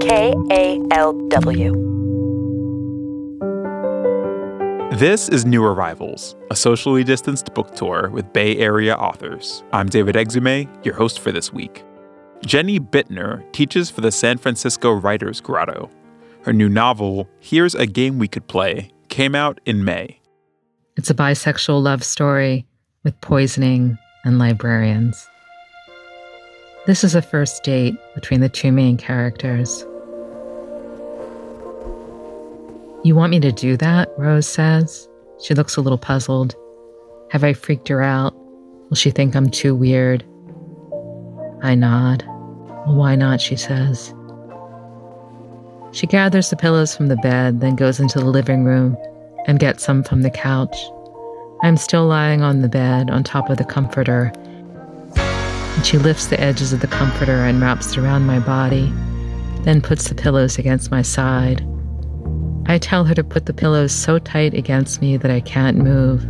KALW. This is New Arrivals, a socially distanced book tour with Bay Area authors. I'm David Exume, your host for this week. Jenny Bitner teaches for the San Francisco Writers Grotto. Her new novel, Here's a Game We Could Play, came out in May. It's a bisexual love story with poisoning and librarians. This is a first date between the two main characters. You want me to do that? Rose says. She looks a little puzzled. Have I freaked her out? Will she think I'm too weird? I nod. Well, why not? She says. She gathers the pillows from the bed, then goes into the living room and gets some from the couch. I'm still lying on the bed on top of the comforter, and she lifts the edges of the comforter and wraps it around my body, then puts the pillows against my side. I tell her to put the pillows so tight against me that I can't move.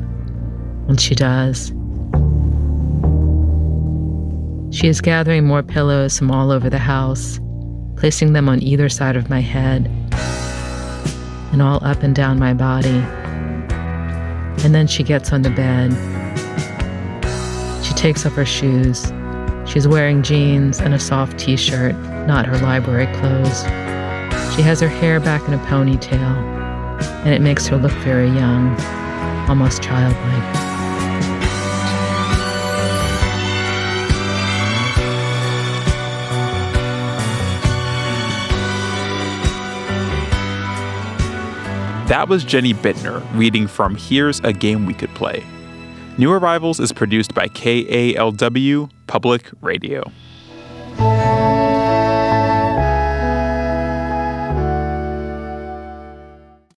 And she does. She is gathering more pillows from all over the house, placing them on either side of my head and all up and down my body. And then she gets on the bed. She takes off her shoes. She's wearing jeans and a soft t shirt, not her library clothes. She has her hair back in a ponytail, and it makes her look very young, almost childlike. That was Jenny Bitner reading from Here's a Game We Could Play. New Arrivals is produced by KALW Public Radio.